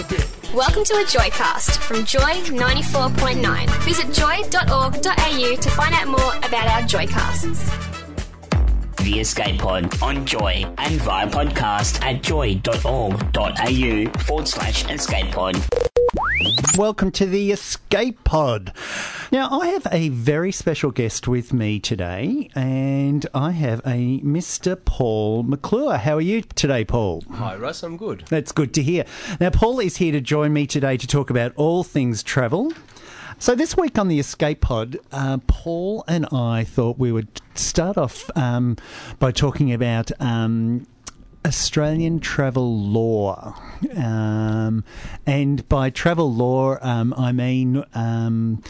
Welcome to a Joycast from Joy 94.9. Visit joy.org.au to find out more about our Joycasts. The Escape Pod on Joy and via podcast at joy.org.au forward slash escape pod. Welcome to the Escape Pod. Now, I have a very special guest with me today, and I have a Mr. Paul McClure. How are you today, Paul? Hi, Russ. I'm good. That's good to hear. Now, Paul is here to join me today to talk about all things travel. So, this week on the Escape Pod, uh, Paul and I thought we would start off um, by talking about. Um, Australian travel law. Um, and by travel law, um, I mean um,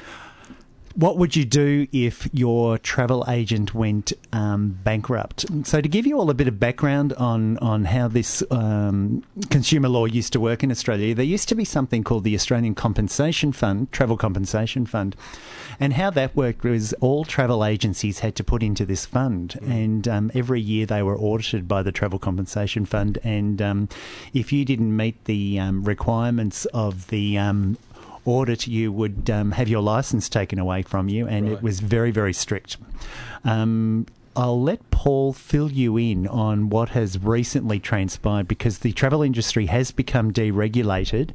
what would you do if your travel agent went um, bankrupt? So, to give you all a bit of background on on how this um, consumer law used to work in Australia, there used to be something called the Australian Compensation Fund, Travel Compensation Fund, and how that worked was all travel agencies had to put into this fund, and um, every year they were audited by the Travel Compensation Fund, and um, if you didn't meet the um, requirements of the um, audit, you would um, have your license taken away from you, and it was very, very strict. Um, I'll let Paul fill you in on what has recently transpired because the travel industry has become deregulated.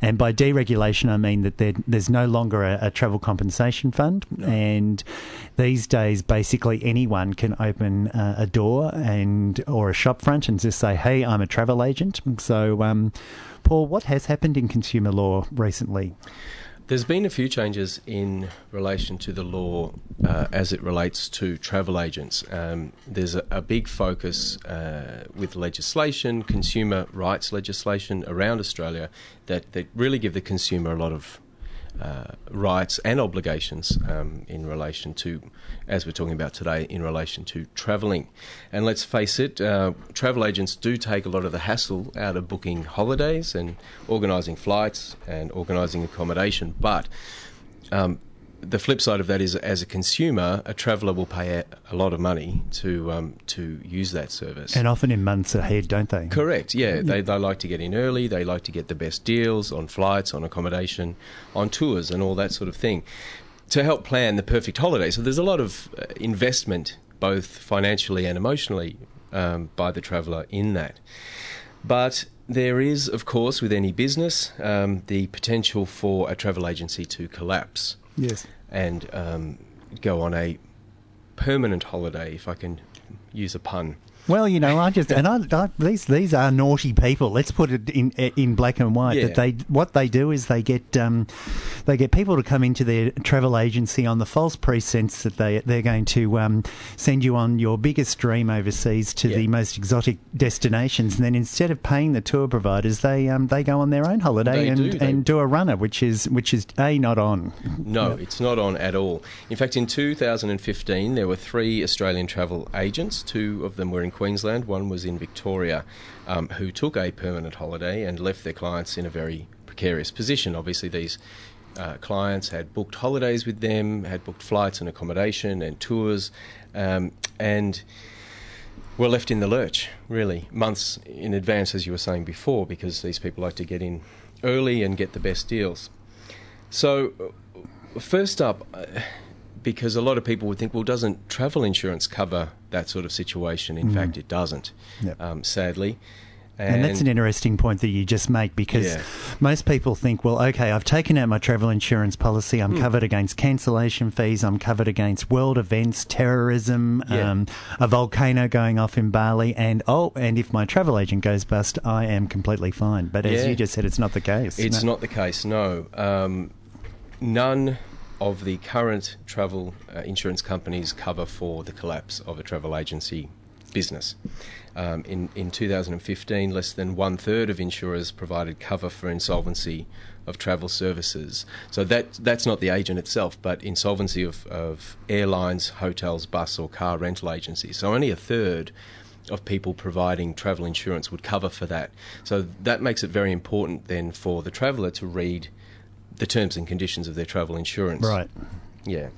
And by deregulation, I mean that there, there's no longer a, a travel compensation fund. And these days, basically anyone can open uh, a door and or a shop front and just say, hey, I'm a travel agent. So, um, Paul, what has happened in consumer law recently? There's been a few changes in relation to the law uh, as it relates to travel agents. Um, there's a, a big focus uh, with legislation, consumer rights legislation around Australia that, that really give the consumer a lot of uh, rights and obligations um, in relation to, as we're talking about today, in relation to travelling. And let's face it, uh, travel agents do take a lot of the hassle out of booking holidays and organising flights and organising accommodation. But um, the flip side of that is, as a consumer, a traveller will pay a, lot of money to um, to use that service. And often in months ahead, don't they? Correct. Yeah, they they like to get in early. They like to get the best deals on flights, on accommodation, on tours, and all that sort of thing, to help plan the perfect holiday. So there's a lot of uh, investment, both financially and emotionally, um, by the traveller in that. But there is, of course, with any business, um, the potential for a travel agency to collapse Yes. and um, go on a permanent holiday, if I can use a pun. Well, you know, I just and I, I these these are naughty people. Let's put it in in black and white. That they what they do is they get um, they get people to come into their travel agency on the false pretense that they they're going to um, send you on your biggest dream overseas to the most exotic destinations, and then instead of paying the tour providers, they um, they go on their own holiday They and do, and do a runner, which is which is a not on. No, it's not on at all. In fact, in 2015, there were three Australian travel agents. Two of them were in Queensland, one was in Victoria, um, who took a permanent holiday and left their clients in a very precarious position. Obviously, these uh, clients had booked holidays with them, had booked flights and accommodation and tours, um, and were left in the lurch, really, months in advance, as you were saying before, because these people like to get in early and get the best deals. So, uh, first up, uh, because a lot of people would think, well, doesn't travel insurance cover that sort of situation? In fact, it doesn't, Yep. um, sadly. And, that's an interesting point that you just make because Yeah. most people think, well, okay, I've taken out my travel insurance policy. I'm covered against cancellation fees. I'm covered against world events, terrorism, Yeah. um, a volcano going off in Bali, and oh, and if my travel agent goes bust, I am completely fine. But as Yeah. you just said, it's not the case. It's No. not the case, no. Um, none of the current travel uh, insurance companies cover for the collapse of a travel agency business. Um, in, in 2015, less than one third of insurers provided cover for insolvency of travel services. So that that's not the agent itself, but insolvency of, of airlines, hotels, bus or car rental agencies. So only a third of people providing travel insurance would cover for that. So that makes it very important then for the traveller to read the terms and conditions of their travel insurance. right. Yeah.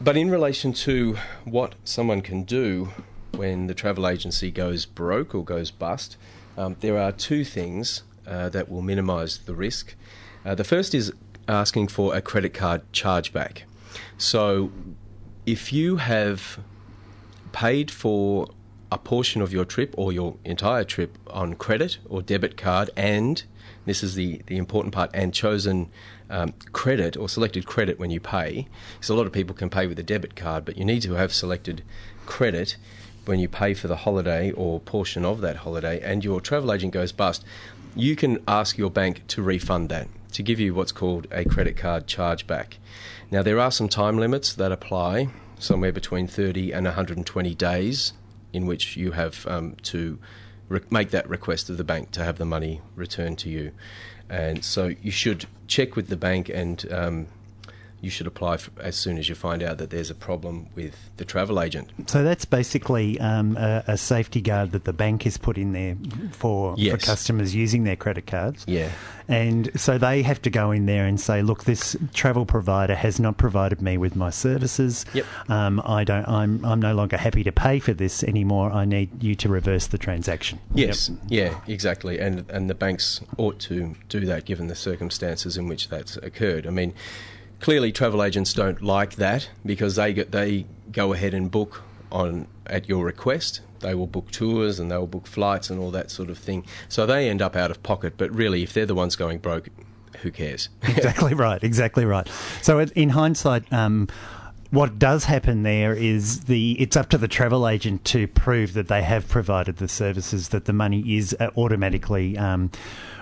But in relation to what someone can do when the travel agency goes broke or goes bust, um, there are two things uh, that will minimise the risk. Uh, the first is asking for a credit card chargeback. So, if you have paid for a portion of your trip or your entire trip on credit or debit card, and this is the, the important part, and chosen um, credit or selected credit when you pay, because a lot of people can pay with a debit card, but you need to have selected credit when you pay for the holiday or portion of that holiday, and your travel agent goes bust, you can ask your bank to refund that, to give you what's called a credit card chargeback. Now, there are some time limits that apply, somewhere between 30 and 120 days in which you have um, to re- make that request of the bank to have the money returned to you. And so you should check with the bank and um, you should apply for, as soon as you find out that there's a problem with the travel agent. So that's basically um, a, a, safety guard that the bank has put in there for, yes. for customers using their credit cards. Yeah. And so they have to go in there and say, look, this travel provider has not provided me with my services. Yep. Um, I don't. I'm. I'm no longer happy to pay for this anymore. I need you to reverse the transaction. Yes. Yep. Yeah. Exactly. And and the banks ought to do that given the circumstances in which that's occurred. I mean clearly travel agents don't like that because they get, they go ahead and book on at your request. They will book tours and they will book flights and all that sort of thing. So they end up out of pocket. But really, if they're the ones going broke, who cares? exactly right. Exactly right. So in hindsight. Um, what does happen there is the it's up to the travel agent to prove that they have provided the services that the money is automatically um,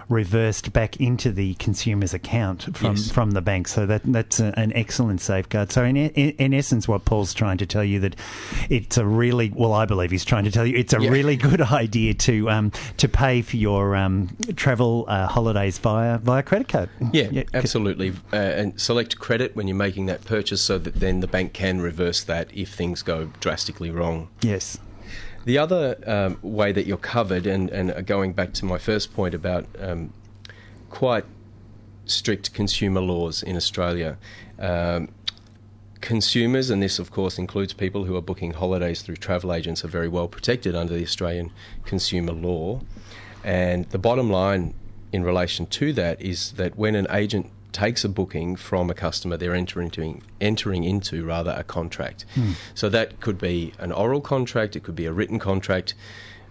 reversed back into the consumer's account from, yes. from the bank. So that that's a, an excellent safeguard. So in, in, in essence, what Paul's trying to tell you that it's a really well, I believe he's trying to tell you it's a yeah. really good idea to um, to pay for your um, travel uh, holidays via via credit card. Yeah, yeah. absolutely. Uh, and select credit when you're making that purchase, so that then the bank can reverse that if things go drastically wrong. Yes. The other um, way that you're covered, and, and going back to my first point about um, quite strict consumer laws in Australia. Um, consumers, and this of course includes people who are booking holidays through travel agents, are very well protected under the Australian consumer law. And the bottom line in relation to that is that when an agent takes a booking from a customer, they're entering into, entering into rather a contract. Hmm. So that could be an oral contract, it could be a written contract.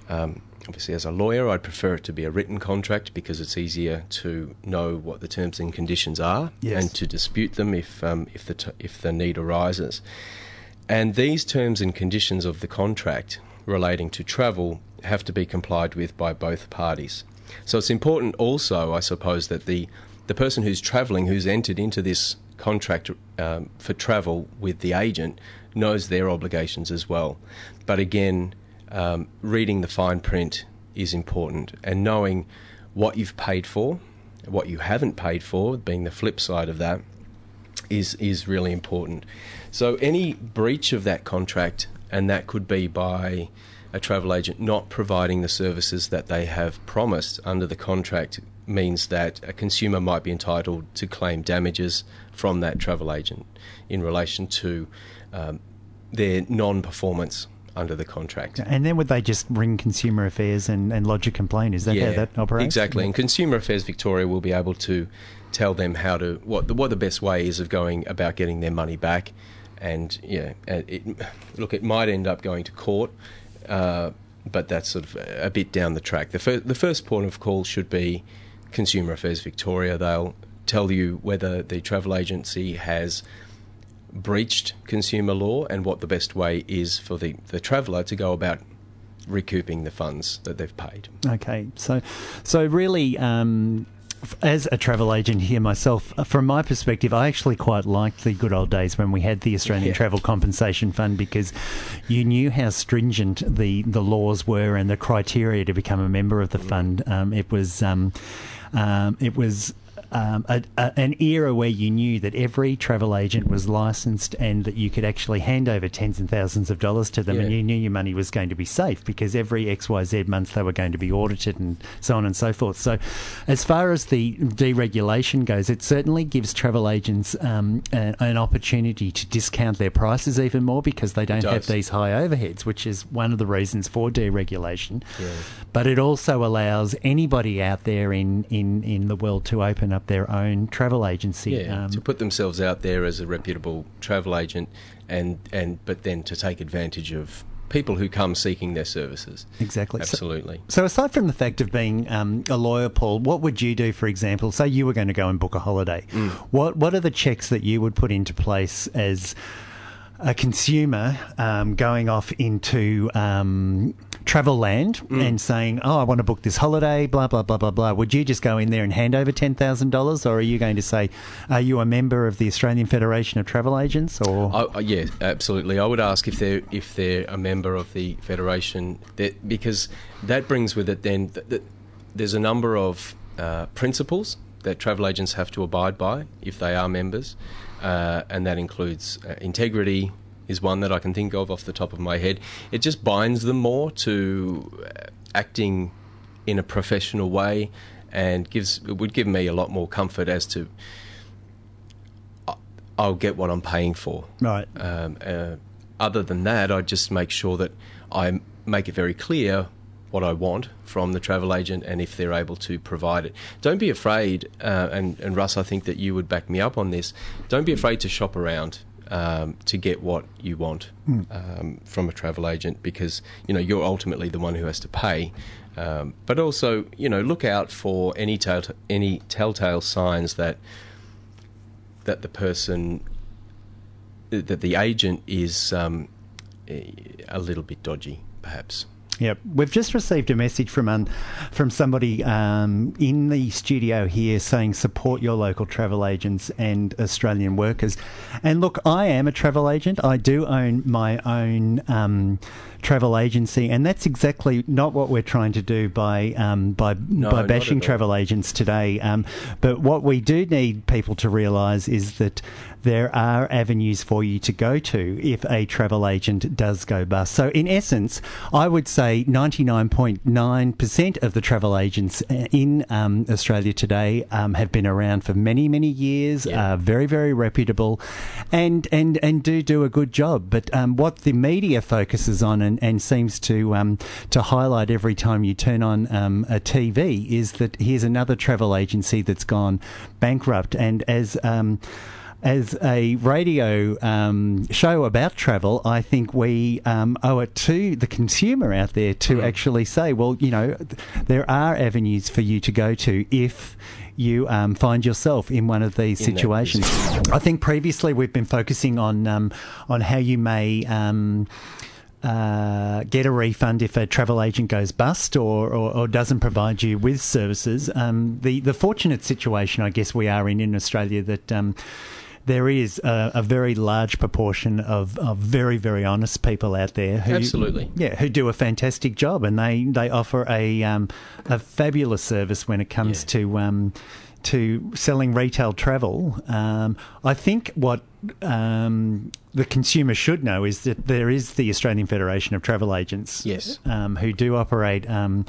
Um, obviously, as a lawyer, I'd prefer it to be a written contract because it's easier to know what the terms and conditions are yes. and to dispute them if um, if the t- if the need arises. And these terms and conditions of the contract relating to travel have to be complied with by both parties. So it's important also, I suppose, that the the person who's travelling, who's entered into this contract um, for travel with the agent, knows their obligations as well. But again, um, reading the fine print is important and knowing what you've paid for, what you haven't paid for, being the flip side of that, is is really important. So any breach of that contract, and that could be by a travel agent not providing the services that they have promised under the contract means that a consumer might be entitled to claim damages from that travel agent in relation to um, their non performance under the contract. And then would they just ring Consumer Affairs and, and lodge a complaint? Is that yeah, how that operates? Exactly. And Consumer Affairs Victoria will be able to tell them how to what the, what the best way is of going about getting their money back. And yeah, it, look, it might end up going to court. Uh, but that's sort of a bit down the track. The, fir- the first point of call should be Consumer Affairs Victoria. They'll tell you whether the travel agency has breached consumer law and what the best way is for the, the traveller to go about recouping the funds that they've paid. Okay, so so really. Um, as a travel agent here myself, uh, from my perspective, I actually quite liked the good old days when we had the Australian yeah. Travel Compensation Fund because you knew how stringent the, the laws were and the criteria to become a member of the mm. fund. Um, it was um, um, it was um, a, a, an era where you knew that every travel agent was licensed and that you could actually hand over tens and thousands of dollars to them, Yeah. and you knew your money was going to be safe because every X Y Z month they were going to be audited and so on and so forth. So, as far as the deregulation goes, it certainly gives travel agents um, a, an opportunity to discount their prices even more because they don't have these high overheads, which is one of the reasons for deregulation. Yeah. But it also allows anybody out there in, in, in the world to open up their own travel agency. Yeah, Um, to put themselves out there as a reputable travel agent, and and but then to take advantage of people who come seeking their services. Exactly. So- Absolutely. So, aside from the fact of being um, a lawyer, Paul, what would you do, for example? Say you were going to go and book a holiday. Mm. What What are the checks that you would put into place as a consumer um, going off into um, travel land Mm. and saying, "Oh, I want to book this holiday," blah blah blah blah blah? Would you just go in there and hand over ten thousand dollars, or are you going to say, "Are you a member of the Australian Federation of Travel Agents?" Or I, I, yeah, absolutely. I would ask if they're if they're a member of the federation, that because that brings with it then th- th- there's a number of uh, principles that travel agents have to abide by if they are members, uh, and that includes uh, integrity. Is one that I can think of off the top of my head. It just binds them more to uh, acting in a professional way, and gives it would give me a lot more comfort as to I- I'll get what I'm paying for. right? Um, uh, other than that, I just make sure that I make it very clear what I want from the travel agent and if they're able to provide it. Don't be afraid, uh, and, and Russ, I think that you would back me up on this. Don't be afraid to shop around um, to get what you want um, from a travel agent because you know you're ultimately the one who has to pay. Um, but also, you know, look out for any tell- any telltale signs that that the person that the agent is um, a little bit dodgy, perhaps. Yep, we've just received a message from from somebody um, in the studio here saying support your local travel agents and Australian workers. And look, I am a travel agent. I do own my own um, travel agency, and that's exactly not what we're trying to do by um, by by bashing travel agents today. Um, but what we do need people to realise is that there are avenues for you to go to if a travel agent does go bust. So, in essence, I would say 99.9% of the travel agents uh, in um, Australia today um, have been around for many, many years, Yeah. are very, very reputable, and, and, and do do a good job. But um, what the media focuses on and, and seems to um, to highlight every time you turn on um, a TV is that here's another travel agency that's gone bankrupt, and as um, as a radio um, show about travel, I think we um, owe it to the consumer out there to actually say, well, you know, th- there are avenues for you to go to if you um, find yourself in one of these In situations. I think previously we've been focusing on um, on how you may. Uh, get a refund if a travel agent goes bust or, or, or doesn't provide you with services. Um, the the fortunate situation, I guess, we are in in Australia that. Um, there is a, a very large proportion of, of very, very honest people out there who Absolutely. yeah, who do a fantastic job, and they, they offer a um, a fabulous service when it comes Yeah. to um, to selling retail travel. Um, I think what um, the consumer should know is that there is the Australian Federation of Travel Agents, Yes. um, who do operate. Um,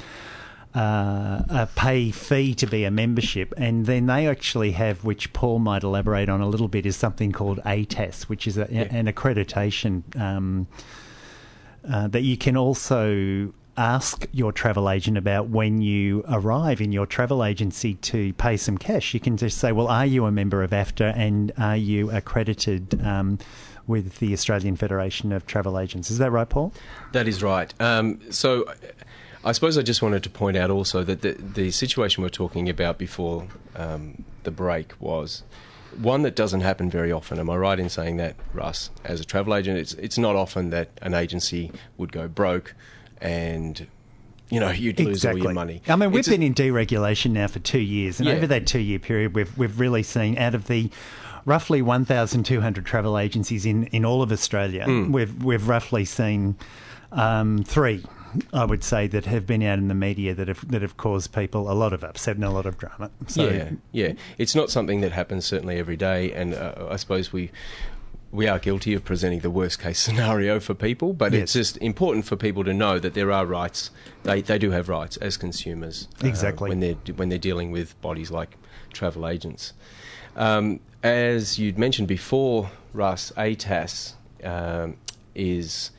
uh, a pay fee to be a membership, and then they actually have, which Paul might elaborate on a little bit, is something called ATAS, which is a, an accreditation um, uh, that you can also ask your travel agent about when you arrive in your travel agency to pay some cash. You can just say, "Well, are you a member of AFTA and are you accredited?" Um, with the Australian Federation of Travel Agents. Is that right, Paul? That is right. Um, so, I suppose I just wanted to point out also that the, the situation we're talking about before um, the break was one that doesn't happen very often. Am I right in saying that, Russ? As a travel agent, it's it's not often that an agency would go broke, and you know you'd lose all your money. I mean, we've It's a- been in deregulation now for two years, and Yeah. over that two-year period, we've we've really seen out of the roughly 1,200 travel agencies in, in all of Australia, Hmm. we've we've roughly seen um, three I would say, that have been out in the media that have that have caused people a lot of upset and a lot of drama. So, yeah, yeah. It's not something that happens certainly every day, and uh, I suppose we we are guilty of presenting the worst case scenario for people, but Yes. it's just important for people to know that there are rights. They they do have rights as consumers. uh, Exactly. when they're when they're dealing with bodies like travel agents. Um, as you'd mentioned before, Russ, ATAS um, is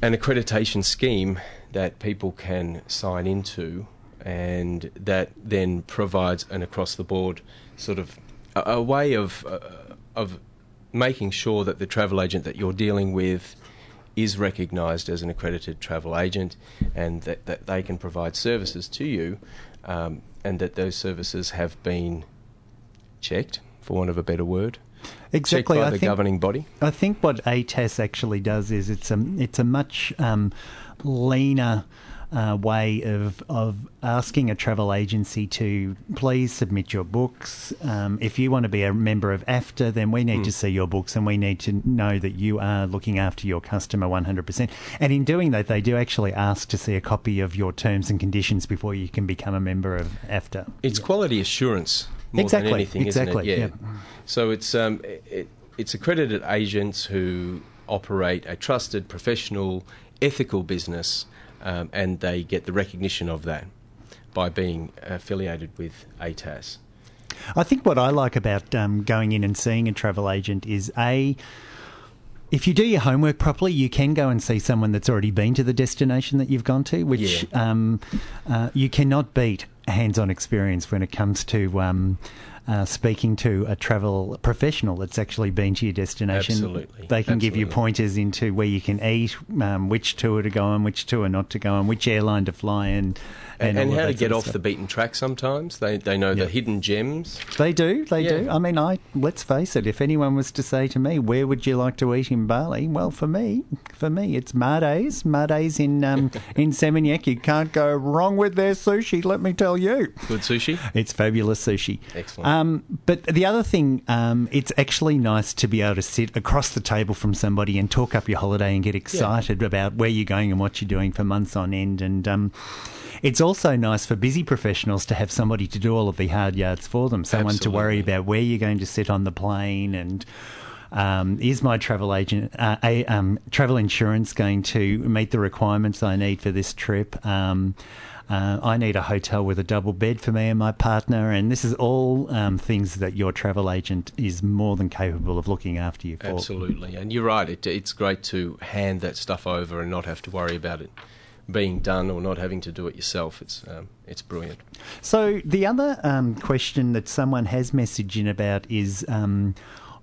an accreditation scheme that people can sign into, and that then provides an across the board sort of a, a way of uh, of making sure that the travel agent that you're dealing with is recognised as an accredited travel agent, and that, that they can provide services to you, um, and that those services have been checked, for want of a better word, exactly. checked by I the think governing body. I think what ATAS actually does is it's a it's a much um, leaner uh, way of of asking a travel agency to please submit your books. Um, if you want to be a member of AFTA, then we need to see your books and we need to know that you are looking after your customer 100%. And in doing that, they do actually ask to see a copy of your terms and conditions before you can become a member of AFTA. It's quality assurance more Exactly, than anything, exactly, isn't it? yeah. So it's um, it, it's accredited agents who operate a trusted, professional, ethical business, um, and they get the recognition of that by being affiliated with ATAS. I think what I like about um, going in and seeing a travel agent is a. If you do your homework properly, you can go and see someone that's already been to the destination that you've gone to, which Yeah. um, uh, you cannot beat hands-on experience when it comes to um, uh, speaking to a travel professional that's actually been to your destination. Absolutely. They can give you pointers into where you can eat, um, which tour to go on, which tour not to go on, which airline to fly in, And, all and how to get off stuff. the beaten track sometimes. They, they know the hidden gems. They do, they Yeah. do. I mean, I let's face it. If anyone was to say to me, "Where would you like to eat in Bali?" Well, for me, for me, it's Mardays. Mardays in um, in Seminyak. You can't go wrong with their sushi. Let me tell you, Good sushi. it's fabulous sushi. Excellent. Um, but the other thing, um, it's actually nice to be able to sit across the table from somebody and talk up your holiday and get excited about where you're going and what you're doing for months on end. And um, it's also nice for busy professionals to have somebody to do all of the hard yards for them. Someone to worry about where you're going to sit on the plane and. Um, is my travel agent, uh, a, um, travel insurance going to meet the requirements I need for this trip? Um, uh, I need a hotel with a double bed for me and my partner, and this is all um, things that your travel agent is more than capable of looking after you for. Absolutely, and you're right. It, it's great to hand that stuff over and not have to worry about it being done or not having to do it yourself. It's um, it's brilliant. So the other um, question that someone has messaged in about is um,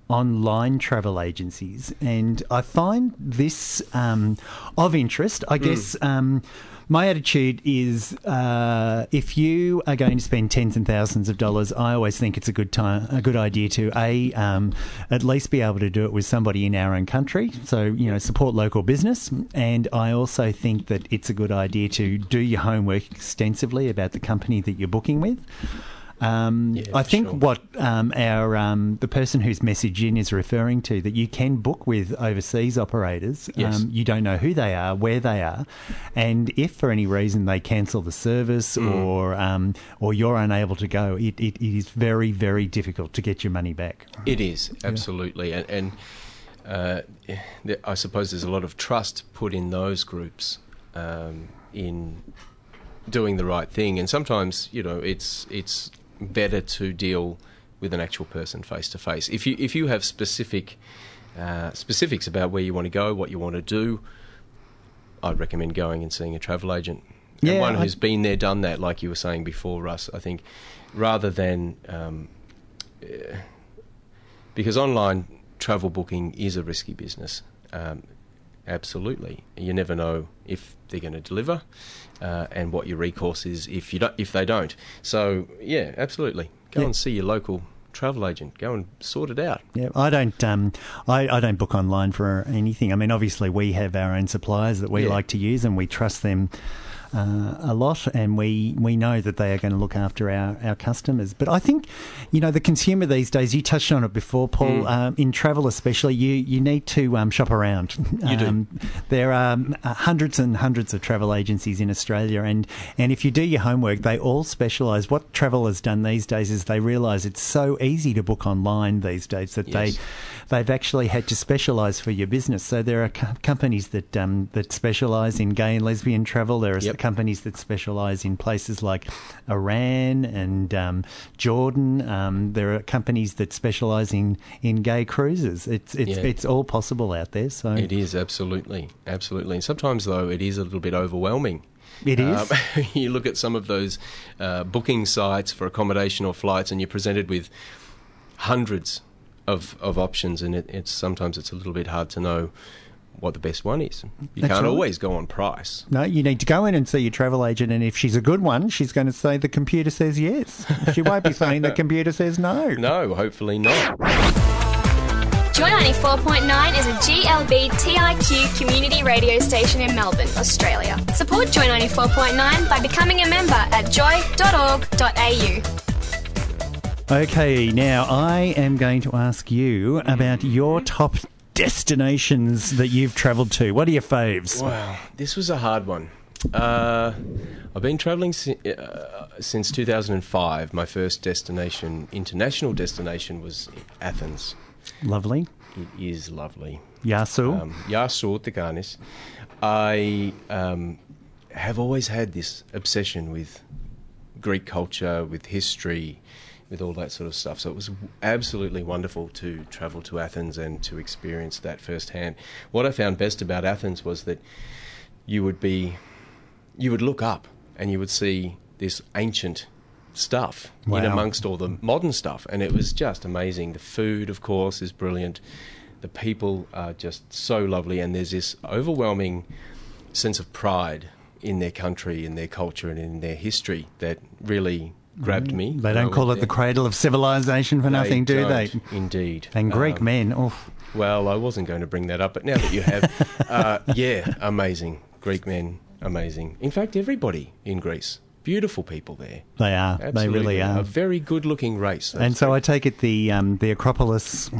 online travel agencies, and I find this um, of interest. I guess. My attitude is uh, if you are going to spend tens and thousands of dollars, I always think it's a good time, a good idea to a um, at least be able to do it with somebody in our own country. So you know, support local business, and I also think that it's a good idea to do your homework extensively about the company that you're booking with. Um, Yeah, I think sure. what um, our um, the person whose message in is referring to that you can book with overseas operators. Yes. Um, you don't know who they are, where they are, and if for any reason they cancel the service Mm. or um, or you're unable to go, it, it, it is very very difficult to get your money back. It is absolutely, and, and uh, I suppose there's a lot of trust put in those groups um, in doing the right thing, and sometimes you know it's it's better to deal with an actual person face to face. If you if you have specific uh, specifics about where you want to go, what you want to do, I'd recommend going and seeing a travel agent. And Yeah, one I- who's been there, done that, like you were saying before, Russ. I think rather than um, eh, because online travel booking is a risky business. Um, absolutely, you never know if they're going to deliver, uh, and what your recourse is if you don't, if they don't. So yeah, absolutely, go Yeah. and see your local travel agent. Go and sort it out. Yeah, I don't. Um, I, I don't book online for anything. I mean, obviously, we have our own suppliers that we Yeah. like to use, and we trust them uh, a lot, and we, we know that they are going to look after our, our customers. But I think, you know, the consumer these days, you touched on it before, Paul, Mm. um, in travel especially, you, you need to um, shop around. You do. Um, there are um, hundreds and hundreds of travel agencies in Australia, and, and if you do your homework, they all specialise. What travel has done these days is they realise it's so easy to book online these days that Yes. they they've actually had to specialise for your business. So there are co- companies that um, that specialise in gay and lesbian travel. There are Yep. Companies that specialise in places like Iran and um, Jordan. Um, there are companies that specialise in, in gay cruises. It's it's Yeah. it's all possible out there. So It is absolutely, absolutely. And sometimes, though, it is a little bit overwhelming. It is. Um, you look at some of those uh, booking sites for accommodation or flights, and you're presented with hundreds of, of options, and it, it's sometimes it's a little bit hard to know what the best one is. You That's can't right. always go on price. No, you need to go in and see your travel agent, and if she's a good one, she's going to say the computer says yes. She won't be saying the computer says no. No, hopefully not. Joy 94.9 is a GLB TIQ community radio station in Melbourne, Australia. Support Joy 94.9 by becoming a member at joy.org.au. Okay, now I am going to ask you about your top destinations that you've travelled to. What are your faves? Wow, this was a hard one. Uh, I've been travelling si- uh, since 2005. My first destination, international destination, was Athens. Lovely. It is lovely. Yasu. Um, Yasu Tekanis. I um, have always had this obsession with Greek culture, with history, with all that sort of stuff. So it was absolutely wonderful to travel to Athens and to experience that firsthand. What I found best about Athens was that you would be, you would look up and you would see this ancient stuff in amongst all the modern stuff, and it was just amazing. The food, of course, is brilliant. The people are just so lovely, and there's this overwhelming sense of pride in their country, in their culture, and in their history that really grabbed me. Mm. they don't call it went the cradle of civilization for nothing, do they? Indeed. And Greek Um, men. Oof. well, I wasn't going to bring that up, but now that you have, uh, yeah, amazing. Greek men, amazing. In fact, everybody in Greece, beautiful people there. They are. Absolutely. They really are. A very good looking race. And so I take it the um, the Acropolis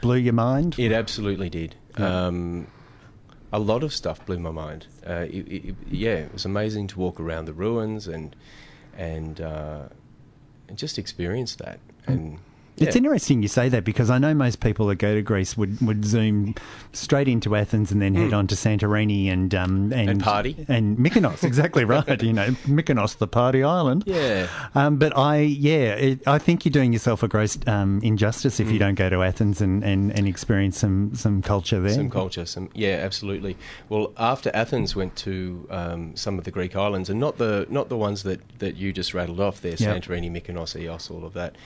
blew your mind. It absolutely did. Yeah. Um, a lot of stuff blew my mind. Uh, it, it, yeah, it was amazing to walk around the ruins and and, uh, and just experience that. And It's yeah. interesting you say that because I know most people that go to Greece would, would zoom straight into Athens and then head on to Santorini and um, and. And party. and Mykonos. Exactly right. You know, Mykonos, the party island. Yeah. Um, but I, yeah, it, I think you're doing yourself a gross um, injustice if you don't go to Athens and, and, and experience some, some culture there. Some culture, some yeah, absolutely. Well, after Athens, went to um, some of the Greek islands, and not the not the ones that, that you just rattled off there, Yep. Santorini, Mykonos, Ios, all of that.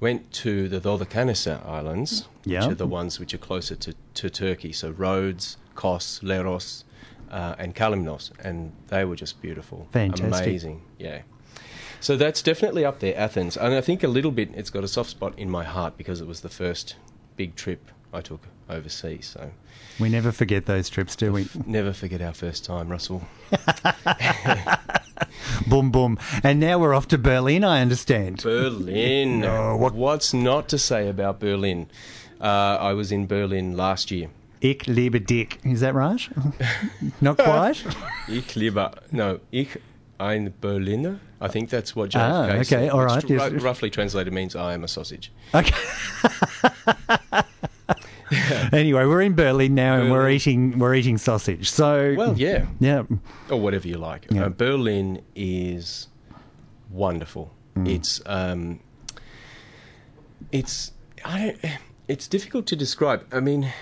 Went to the Dodecanese Islands, Yeah. which are the ones which are closer to, to Turkey. So Rhodes, Kos, Leros, uh, and Kalimnos, and they were just beautiful, Fantastic. amazing, yeah. So that's definitely up there, Athens, and I think a little bit it's got a soft spot in my heart because it was the first big trip I took overseas. So We never forget those trips, do we? Never forget our first time, Russell. boom, boom. And now we're off to Berlin, I understand. Berlin. No, what- What's not to say about Berlin? Uh, I was in Berlin last year. Ich liebe dich. Is that right? Not quite? Ich liebe. No, ich ein Berliner. I think that's what JFK Ah, okay, said, all which yes. roughly translated means I am a sausage. Okay. Anyway, we're in Berlin now, and we're eating we're eating sausage. So Well, yeah. yeah, or whatever you like. Yeah. Uh, Berlin is wonderful. Mm. It's um, it's I don't, it's difficult to describe. I mean,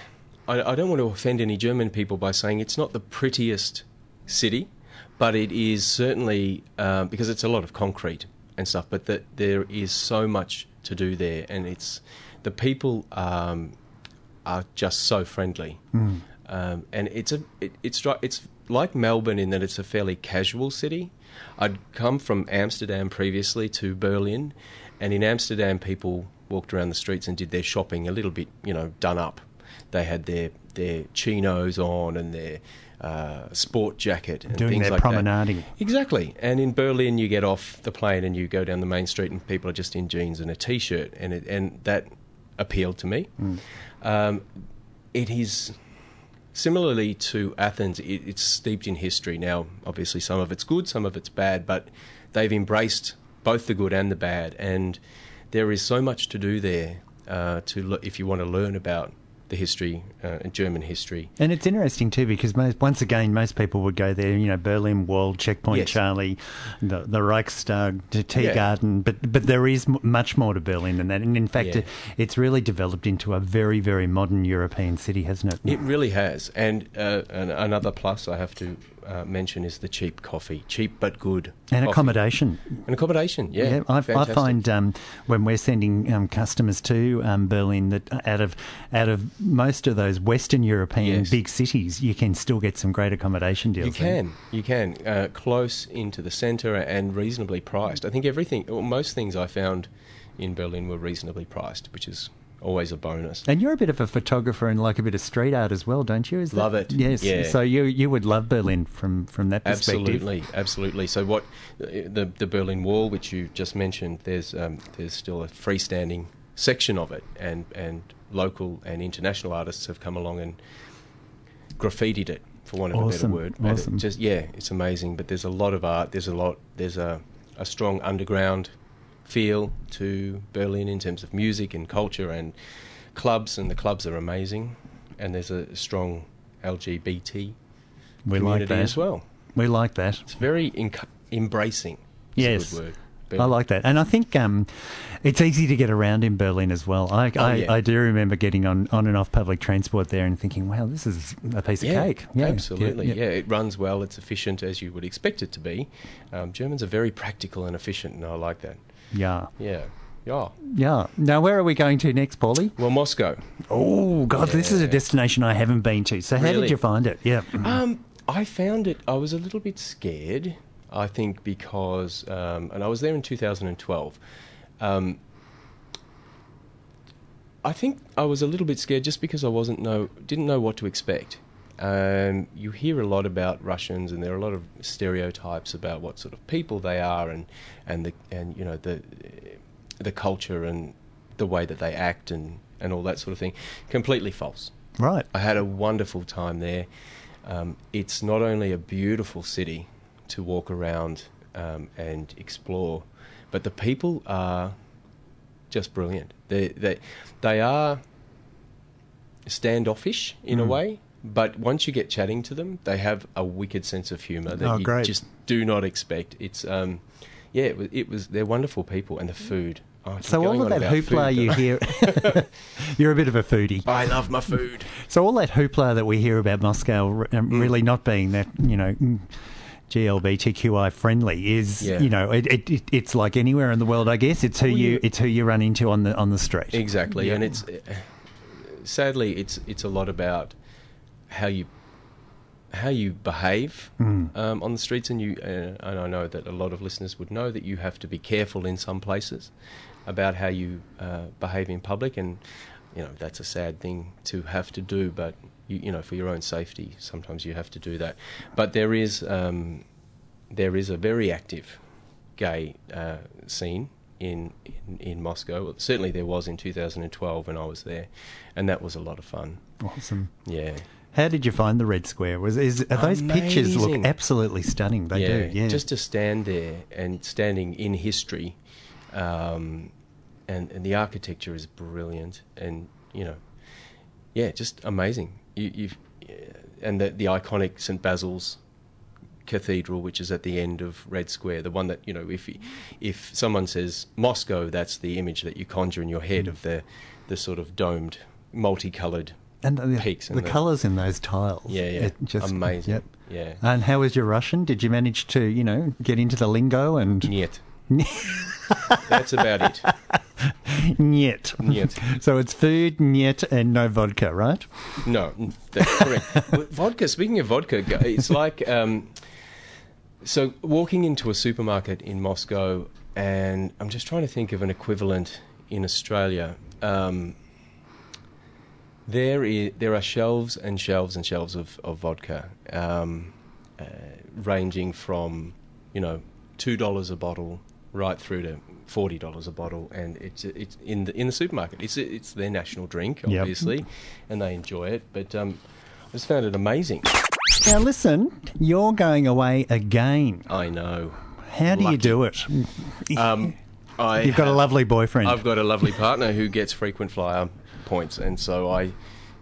I, I don't want to offend any German people by saying it's not the prettiest city, but it is certainly um, because it's a lot of concrete and stuff. But that there is so much to do there, and it's the people um, are just so friendly. Um, and it's a it, it's it's like Melbourne in that it's a fairly casual city. I'd come from Amsterdam previously to Berlin, and in Amsterdam people walked around the streets and did their shopping a little bit, you know, done up. They had their their chinos on and their uh, sport jacket and Doing things their like promenading. that. Exactly. And in Berlin, you get off the plane and you go down the main street, and people are just in jeans and a t-shirt, and it, and that appealed to me. Um, it is similarly to Athens. It, it's steeped in history. Now, obviously, some of it's good, some of it's bad, but they've embraced both the good and the bad, and there is so much to do there. Uh, to le- if you want to learn about the history, uh, German history, And it's interesting too because most, once again, most people would go there. You know, Berlin Wall, Checkpoint Yes. Charlie, the, the Reichstag, the Tea Yeah. Garden. But but there is much more to Berlin than that. And in fact, Yeah. it, it's really developed into a very very modern European city, hasn't it? It really has. And uh, an, another plus I have to uh, mention is the cheap coffee, cheap but good. and coffee. accommodation. And accommodation, yeah. I, I find um, when we're sending um, customers to um, Berlin that out of out of most of those Western European Yes. big cities, you can still get some great accommodation deals. You there. can, you can, uh, close into the centre and reasonably priced. I think everything, well, most things I found in Berlin were reasonably priced, which is always a bonus. And you're a bit of a photographer and like a bit of street art as well, don't you? Is that- Love it. Yes. Yeah. So you you would love Berlin from from that perspective. Absolutely, absolutely. So what the the Berlin Wall, which you just mentioned, there's um, there's still a freestanding section of it, and and local and international artists have come along and graffitied it, for want of Awesome, a better word. And it awesome. just yeah, it's amazing. But there's a lot of art. There's a lot. There's a a strong underground feel to Berlin in terms of music and culture and clubs, and the clubs are amazing. And there's a strong LGBT We like community that as well. We like that. It's very enc- embracing. Yes. a good word. I like that, and I think um, it's easy to get around in Berlin as well. I, I, Oh, yeah. I do remember getting on, on and off public transport there and thinking, "Wow, this is a piece of Yeah, cake." absolutely. yeah, Yeah, it runs well. It's efficient as you would expect it to be. Um, Germans are very practical and efficient, and I like that. Yeah, Yeah, yeah. yeah. Now, where are we going to next, Paulie? Well, Moscow. Oh God, this is a destination I haven't been to. So, how did you find it? Yeah, Um, I found it. I was a little bit scared. I think because, um, and I was there in 2012. Um, I think I was a little bit scared just because I wasn't know didn't know what to expect. Um, you hear a lot about Russians, and there are a lot of stereotypes about what sort of people they are, and and the and you know the the culture and the way that they act and and all that sort of thing. Completely false. right. I had a wonderful time there. Um, it's not only a beautiful city to walk around um, and explore, but the people are just brilliant. They they they are standoffish in a Mm. way, but once you get chatting to them, they have a wicked sense of humour that Oh, you great. just do not expect. It's um, yeah, it was, it was they're wonderful people and the food. Oh, So all of that hoopla food, you hear, you're a bit of a foodie. I love my food. So all that hoopla that we hear about Moscow um, Mm. really not being that, you know, mm, GLBTQI friendly is, Yeah. you know, it, it, it, it's like anywhere in the world. I guess it's who Well, you you- it's who you run into on the on the street. Exactly, Yeah. and it's uh, sadly it's it's a lot about how you how you behave Mm. um, on the streets, and you uh, and I know that a lot of listeners would know that you have to be careful in some places about how you uh, behave in public, and you know that's a sad thing to have to do, but you, you know for your own safety, sometimes you have to do that. But there is um, there is a very active gay uh, scene in, in in Moscow. Well, certainly, there was in 2012 when I was there, and that was a lot of fun. Awesome. Yeah, How did you find the Red Square? Was is are those pictures look absolutely stunning? They do. Yeah. Just to stand there and standing in history, um, and and the architecture is brilliant, and you know, yeah, just amazing. You, you've and the the iconic St Basil's cathedral, which is at the end of Red Square, the one that you know, if if someone says Moscow, that's the image that you conjure in your Mm. head of the the sort of domed, multicolored. And the, peaks the, the- colours in those tiles. Yeah, yeah, it just, amazing. Yep. Yeah, And how was your Russian? Did you manage to, you know, get into the lingo and Niet. That's about it. Niet. Niet. So it's food, niet, and no vodka, right? No, that's correct. Vodka. Speaking of vodka, it's like um, so walking into a supermarket in Moscow, and I'm just trying to think of an equivalent in Australia. Um, There, is, there are shelves and shelves and shelves of, of vodka, um, uh, ranging from, you know, two dollars a bottle right through to forty dollars a bottle, and it's it's in the in the supermarket. It's it's their national drink, Yep. obviously, and they enjoy it. But um, I just found it amazing. Now, listen, you're going away again. I know. How do you do it? Um, I You've got a lovely boyfriend. I've got a lovely partner who gets frequent flyer points, and so I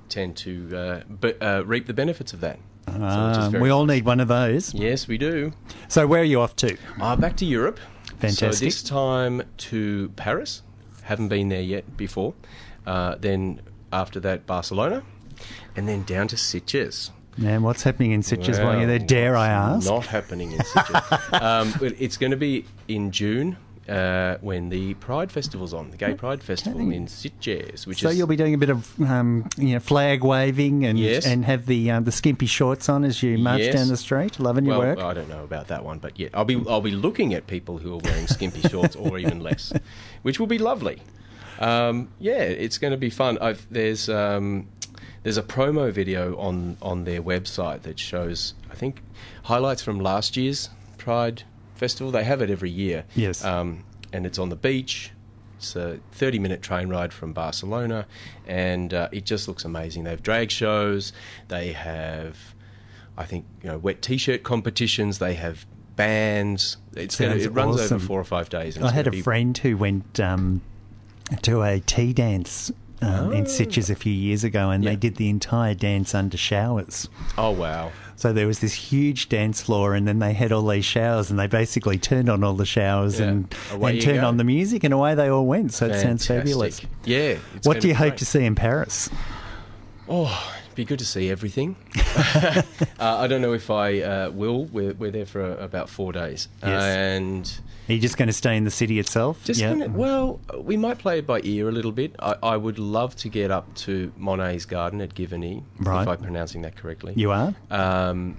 tend to uh, be, uh, reap the benefits of that. So, Ah, we all need one of those. Yes, we do. So, where are you off to? Uh, back to Europe. So Fantastic. this time to Paris. Haven't been there yet before. Uh, then after that, Barcelona. And then down to Sitges. Man, what's happening in Sitges while you're there? Dare I ask? Not happening in Sitges. um, it's going to be in June uh, when the Pride Festival's on, the Gay Pride Festival in Sitges, which So is you'll be doing a bit of um, you know flag waving and Yes. and have the um, the skimpy shorts on as you march Yes. down the street, loving your well, work. I don't know about that one, but yeah, I'll be I'll be looking at people who are wearing skimpy shorts or even less, which will be lovely. Um, yeah, it's going to be fun. I've, there's um, there's a promo video on on their website that shows I think highlights from last year's Pride Festival. They have it every year. Yes. um, and it's on the beach. It's a 30 minute train ride from Barcelona, and uh, it just looks amazing. They have drag shows, they have, I think, you know, wet t shirt competitions, they have bands. It's gonna, it runs awesome. over four or five days. and I had a be- friend who went um, to a tea dance um, in Sitges a few years ago, and they Oh. Did the entire dance under showers. Oh, wow. So there was this huge dance floor, and then they had all these showers, and they basically turned on all the showers Yeah. and, Away and turned go. on the music, and away they all went. So it sounds Fantastic. fabulous. Yeah. What do you be hope to see in Paris? Oh, be good to see everything. uh, I don't know if I uh, will. We're, we're there for uh, about four days. Yes. and Are you just going to stay in the city itself? Just Yeah. gonna, well, we might play it by ear a little bit. I, I would love to get up to Monet's garden at Giverny, Right. if I'm pronouncing that correctly. You are? Um,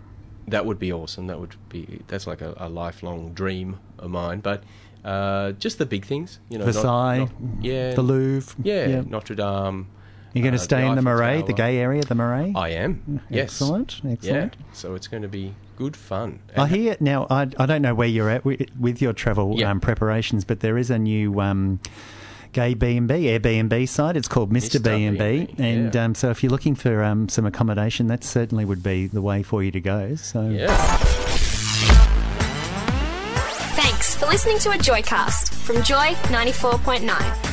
that would be awesome. That would be that's like a, a lifelong dream of mine. But uh, just the big things, you know, not- Versailles, not- yeah, the Louvre. yeah, Notre Dame. You're going uh, to stay the in the Eiffel Marais, the gay area, the Marais? I am. Yes. Excellent, Yeah. excellent. So it's going to be good fun. I And- hear now. I, I don't know where you're at with, with your travel Yeah. um, preparations, but there is a new um, gay B and B Airbnb site. It's called Mister Mr. B and B, B&B, and yeah. um, so if you're looking for um, some accommodation, that certainly would be the way for you to go. So Yeah. Thanks for listening to a Joycast from Joy 94.9.